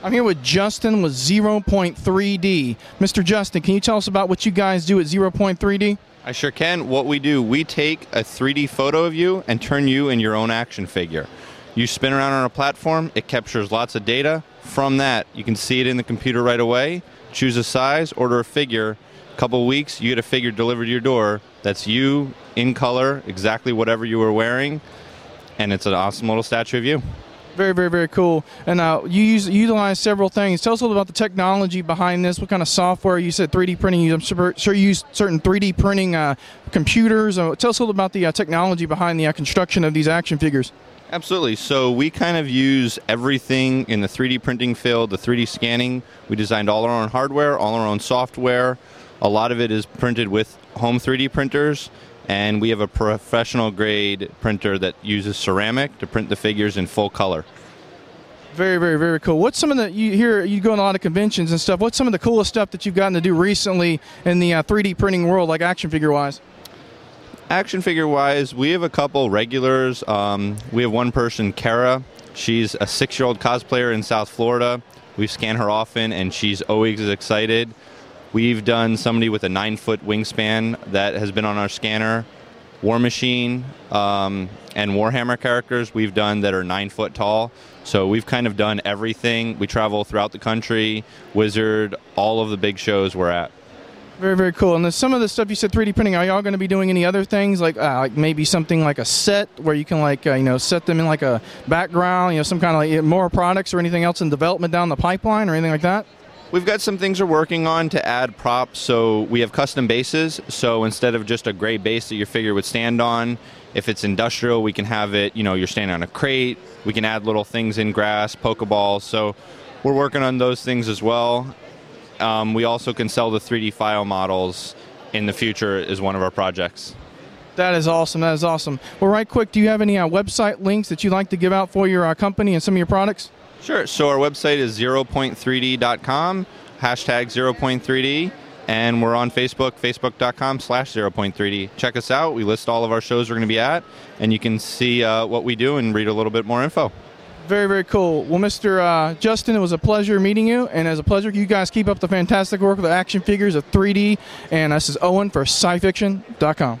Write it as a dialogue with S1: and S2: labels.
S1: I'm here with Justin with 0.3D. Mr. Justin, can you tell us about what you guys do at 0.3D?
S2: I sure can. What we do, we take a 3D photo of you and turn you in your own action figure. You spin around on a platform, it captures lots of data. From that, you can see it in the computer right away, choose a size, order a figure. A couple weeks, you get a figure delivered to your door that's you in color, exactly whatever you were wearing, and it's an awesome little statue of you.
S1: Very, very, very cool. And uh, you use utilize several things. Tell us a little about the technology behind this. What kind of software? You said 3D printing. I'm sure you use certain 3D printing uh, computers. Uh, tell us a little about the uh, technology behind the uh, construction of these action figures.
S2: Absolutely. So we kind of use everything in the 3D printing field, the 3D scanning. We designed all our own hardware, all our own software. A lot of it is printed with home 3D printers and we have a professional grade printer that uses ceramic to print the figures in full color.
S1: Very, very, very cool. What's some of the you hear you go on a lot of conventions and stuff? What's some of the coolest stuff that you've gotten to do recently in the uh, 3D printing world, like action figure wise?
S2: Action figure wise, we have a couple regulars. Um, we have one person, Kara. She's a six year old cosplayer in South Florida. We scan her often, and she's always excited. We've done somebody with a nine foot wingspan that has been on our scanner. War Machine um, and Warhammer characters we've done that are nine foot tall. So we've kind of done everything. We travel throughout the country, Wizard, all of the big shows we're at.
S1: Very, very cool. And some of the stuff you said 3D printing, are y'all going to be doing any other things like, uh, like maybe something like a set where you can like uh, you know set them in like a background, you know, some kind of like more products or anything else in development down the pipeline or anything like that?
S2: We've got some things we're working on to add props. So we have custom bases. So instead of just a gray base that your figure would stand on, if it's industrial, we can have it, you know, you're standing on a crate. We can add little things in grass, Pokeballs. So we're working on those things as well. Um, we also can sell the 3D file models in the future as one of our projects.
S1: That is awesome. That is awesome. Well, right quick, do you have any uh, website links that you'd like to give out for your uh, company and some of your products?
S2: Sure. So our website is 0.3d.com, hashtag 0.3d, and we're on Facebook, facebook.com slash 0.3d. Check us out. We list all of our shows we're going to be at, and you can see uh, what we do and read a little bit more info.
S1: Very, very cool. Well, Mr. Uh, Justin, it was a pleasure meeting you, and as a pleasure, you guys keep up the fantastic work with the action figures of 3D. And this is Owen for scifiction.com.